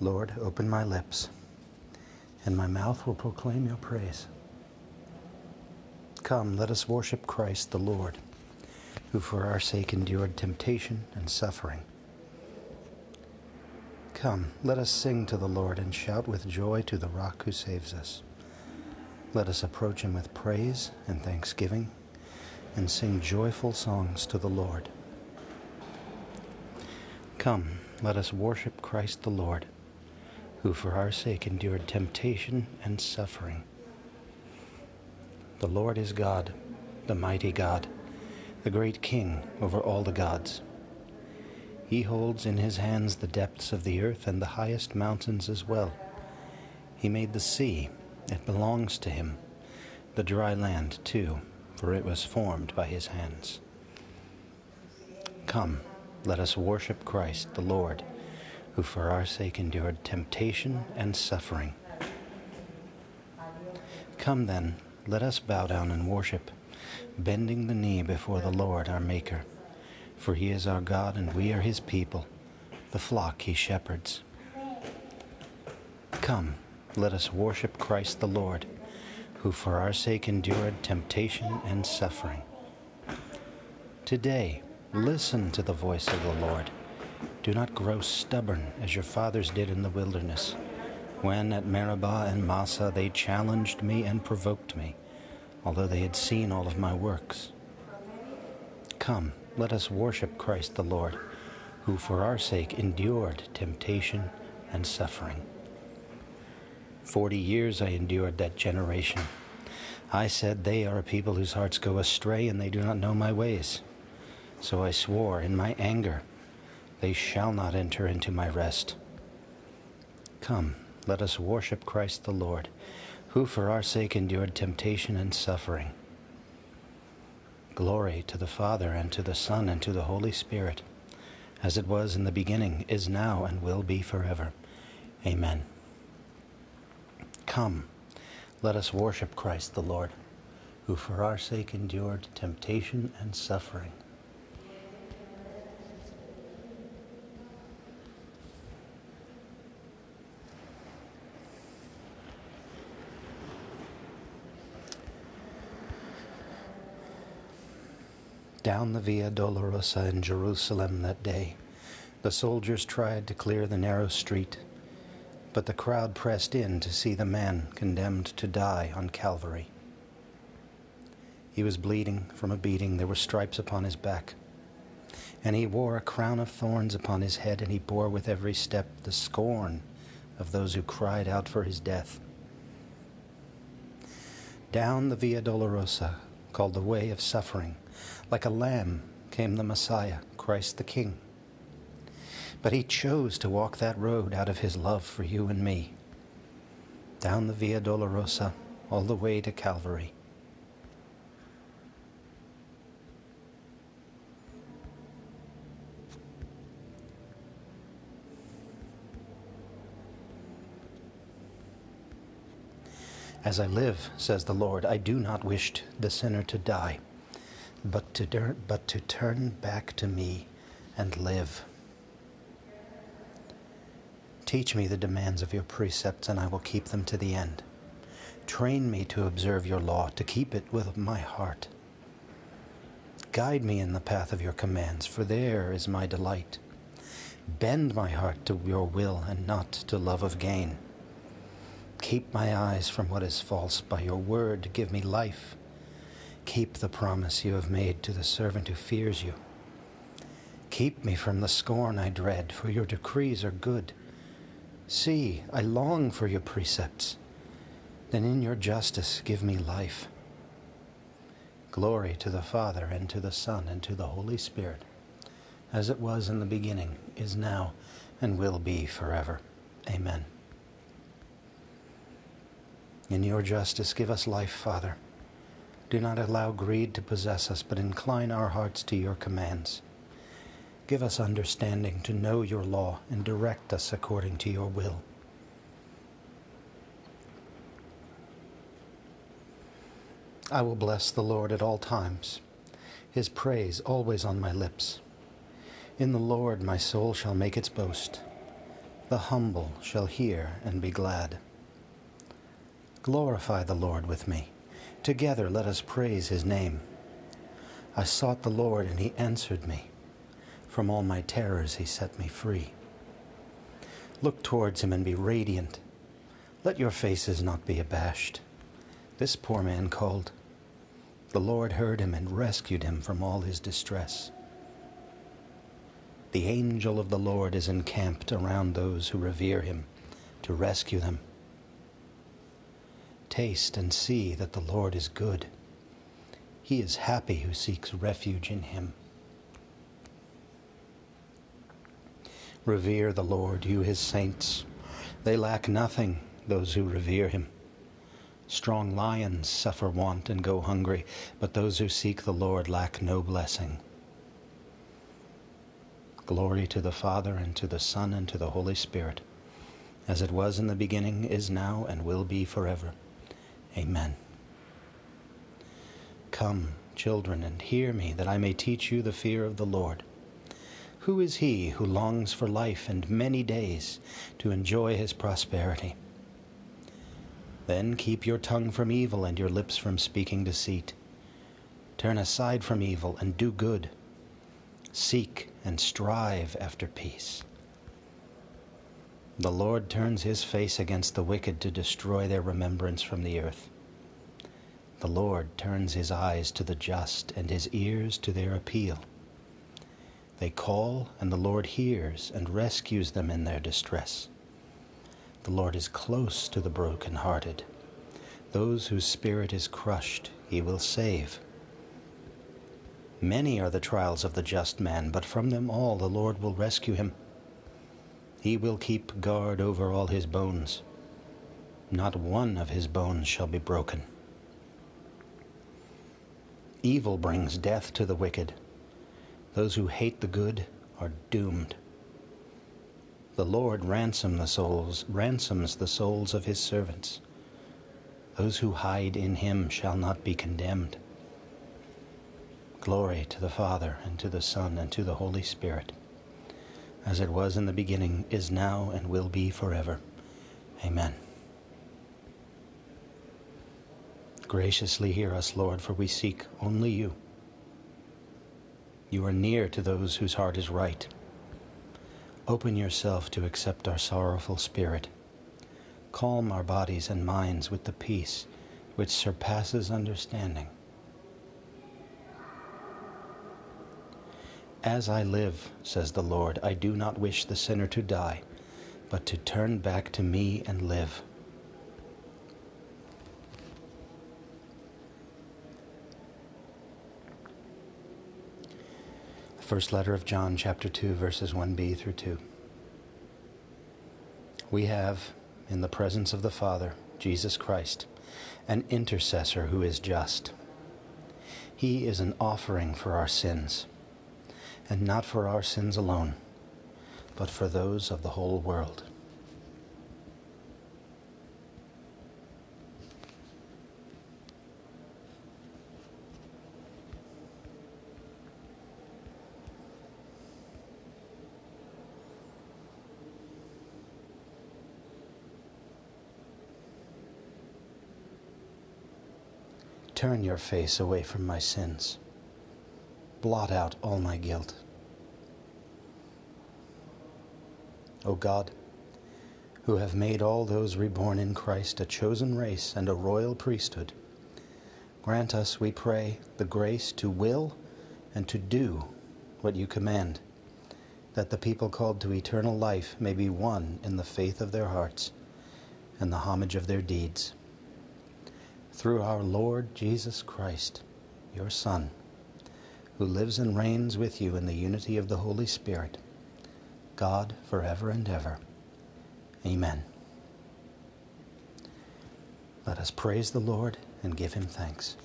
Lord, open my lips, and my mouth will proclaim your praise. Come, let us worship Christ the Lord, who for our sake endured temptation and suffering. Come, let us sing to the Lord and shout with joy to the rock who saves us. Let us approach him with praise and thanksgiving and sing joyful songs to the Lord. Come, let us worship Christ the Lord who for our sake endured temptation and suffering. The Lord is God, the mighty God, the great King over all the gods. He holds in his hands the depths of the earth and the highest mountains as well. He made the sea, it belongs to him, the dry land too, for it was formed by his hands. Come, let us worship Christ the Lord who for our sake endured temptation and suffering. Come then, let us bow down and worship, bending the knee before the Lord our Maker. For he is our God and we are his people, the flock he shepherds. Come, let us worship Christ the Lord, who for our sake endured temptation and suffering. Today, listen to the voice of the Lord. Do not grow stubborn as your fathers did in the wilderness, when at Meribah and Massa they challenged me and provoked me, although they had seen all of my works. Come, let us worship Christ the Lord, who for our sake endured temptation and suffering. Forty years I endured that generation. I said, They are a people whose hearts go astray, and they do not know my ways. So I swore in my anger they shall not enter into my rest. Come, let us worship Christ the Lord, who for our sake endured temptation and suffering. Glory to the Father, and to the Son, and to the Holy Spirit, as it was in the beginning, is now, and will be forever. Amen. Come, let us worship Christ the Lord, who for our sake endured temptation and suffering. Down the Via Dolorosa in Jerusalem that day, the soldiers tried to clear the narrow street, but the crowd pressed in to see the man condemned to die on Calvary. He was bleeding from a beating, there were stripes upon his back. And he wore a crown of thorns upon his head, and he bore with every step the scorn of those who cried out for his death. Down the Via Dolorosa, called the Way of Suffering, like a lamb came the Messiah, Christ the King. But he chose to walk that road out of his love for you and me, down the Via Dolorosa, all the way to Calvary. As I live, says the Lord, I do not wish the sinner to die but to, turn, but to turn back to me and live. Teach me the demands of your precepts, and I will keep them to the end. Train me to observe your law, to keep it with my heart. Guide me in the path of your commands, for there is my delight. Bend my heart to your will and not to love of gain. Keep my eyes from what is false. By your word, give me life. Keep the promise you have made to the servant who fears you. Keep me from the scorn I dread, for your decrees are good. See, I long for your precepts. Then in your justice give me life. Glory to the Father, and to the Son, and to the Holy Spirit, as it was in the beginning, is now, and will be forever. Amen. In your justice, give us life, Father do not allow greed to possess us, but incline our hearts to your commands. Give us understanding to know your law and direct us according to your will. I will bless the Lord at all times, his praise always on my lips. In the Lord my soul shall make its boast. The humble shall hear and be glad. Glorify the Lord with me. Together let us praise his name. I sought the Lord, and he answered me. From all my terrors he set me free. Look towards him and be radiant. Let your faces not be abashed. This poor man called. The Lord heard him and rescued him from all his distress. The angel of the Lord is encamped around those who revere him to rescue them. Taste and see that the Lord is good. He is happy who seeks refuge in him. Revere the Lord, you his saints. They lack nothing, those who revere him. Strong lions suffer want and go hungry, but those who seek the Lord lack no blessing. Glory to the Father, and to the Son, and to the Holy Spirit, as it was in the beginning, is now, and will be forever. Amen. Come, children, and hear me, that I may teach you the fear of the Lord. Who is he who longs for life and many days to enjoy his prosperity? Then keep your tongue from evil and your lips from speaking deceit. Turn aside from evil and do good Seek and strive after peace. The Lord turns his face against the wicked to destroy their remembrance from the earth. The Lord turns his eyes to the just and his ears to their appeal. They call, and the Lord hears and rescues them in their distress. The Lord is close to the broken-hearted. Those whose spirit is crushed, he will save. Many are the trials of the just man, but from them all the Lord will rescue him. He will keep guard over all his bones. Not one of his bones shall be broken. Evil brings death to the wicked. Those who hate the good are doomed. The Lord ransom the souls, ransoms the souls of his servants. Those who hide in him shall not be condemned. Glory to the Father, and to the Son, and to the Holy Spirit, as it was in the beginning, is now, and will be forever. Amen. Graciously hear us, Lord, for we seek only you. You are near to those whose heart is right. Open yourself to accept our sorrowful spirit. Calm our bodies and minds with the peace which surpasses understanding As I live, says the Lord, I do not wish the sinner to die, but to turn back to me and live. First letter of John, chapter 2, verses 1b through 2. We have, in the presence of the Father, Jesus Christ, an intercessor who is just. He is an offering for our sins and not for our sins alone, but for those of the whole world. Turn your face away from my sins blot out all my guilt. O God, who have made all those reborn in Christ a chosen race and a royal priesthood, grant us, we pray, the grace to will and to do what you command, that the people called to eternal life may be one in the faith of their hearts and the homage of their deeds. Through our Lord Jesus Christ, your Son, who lives and reigns with you in the unity of the Holy Spirit, God forever and ever. Amen. Let us praise the Lord and give him thanks.